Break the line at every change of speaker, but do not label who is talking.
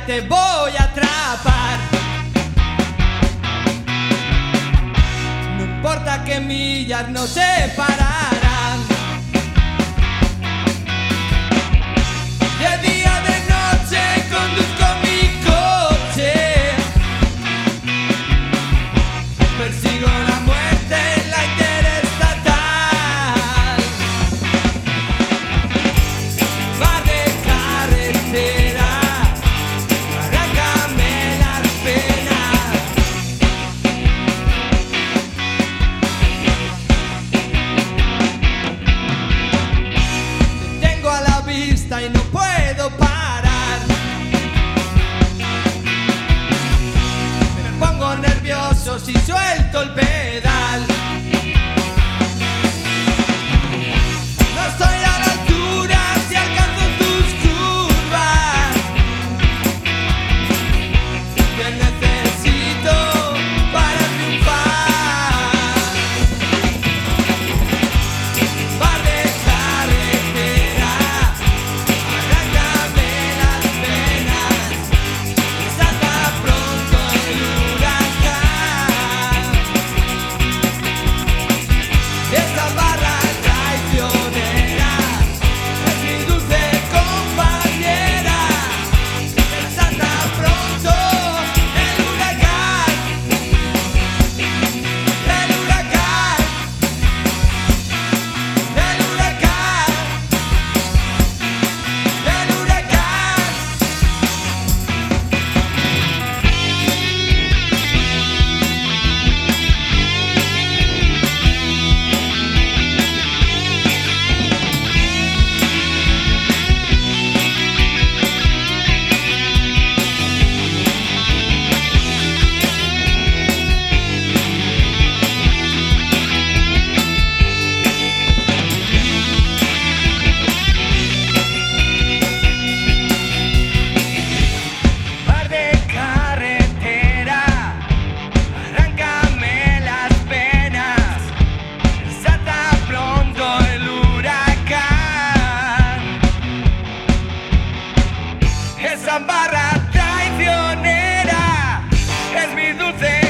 te voy a atrapar. No importa que millas no separar. y no puedo parar. Me pongo nervioso si suelto el pedal. barra traicionera. Es mi dulce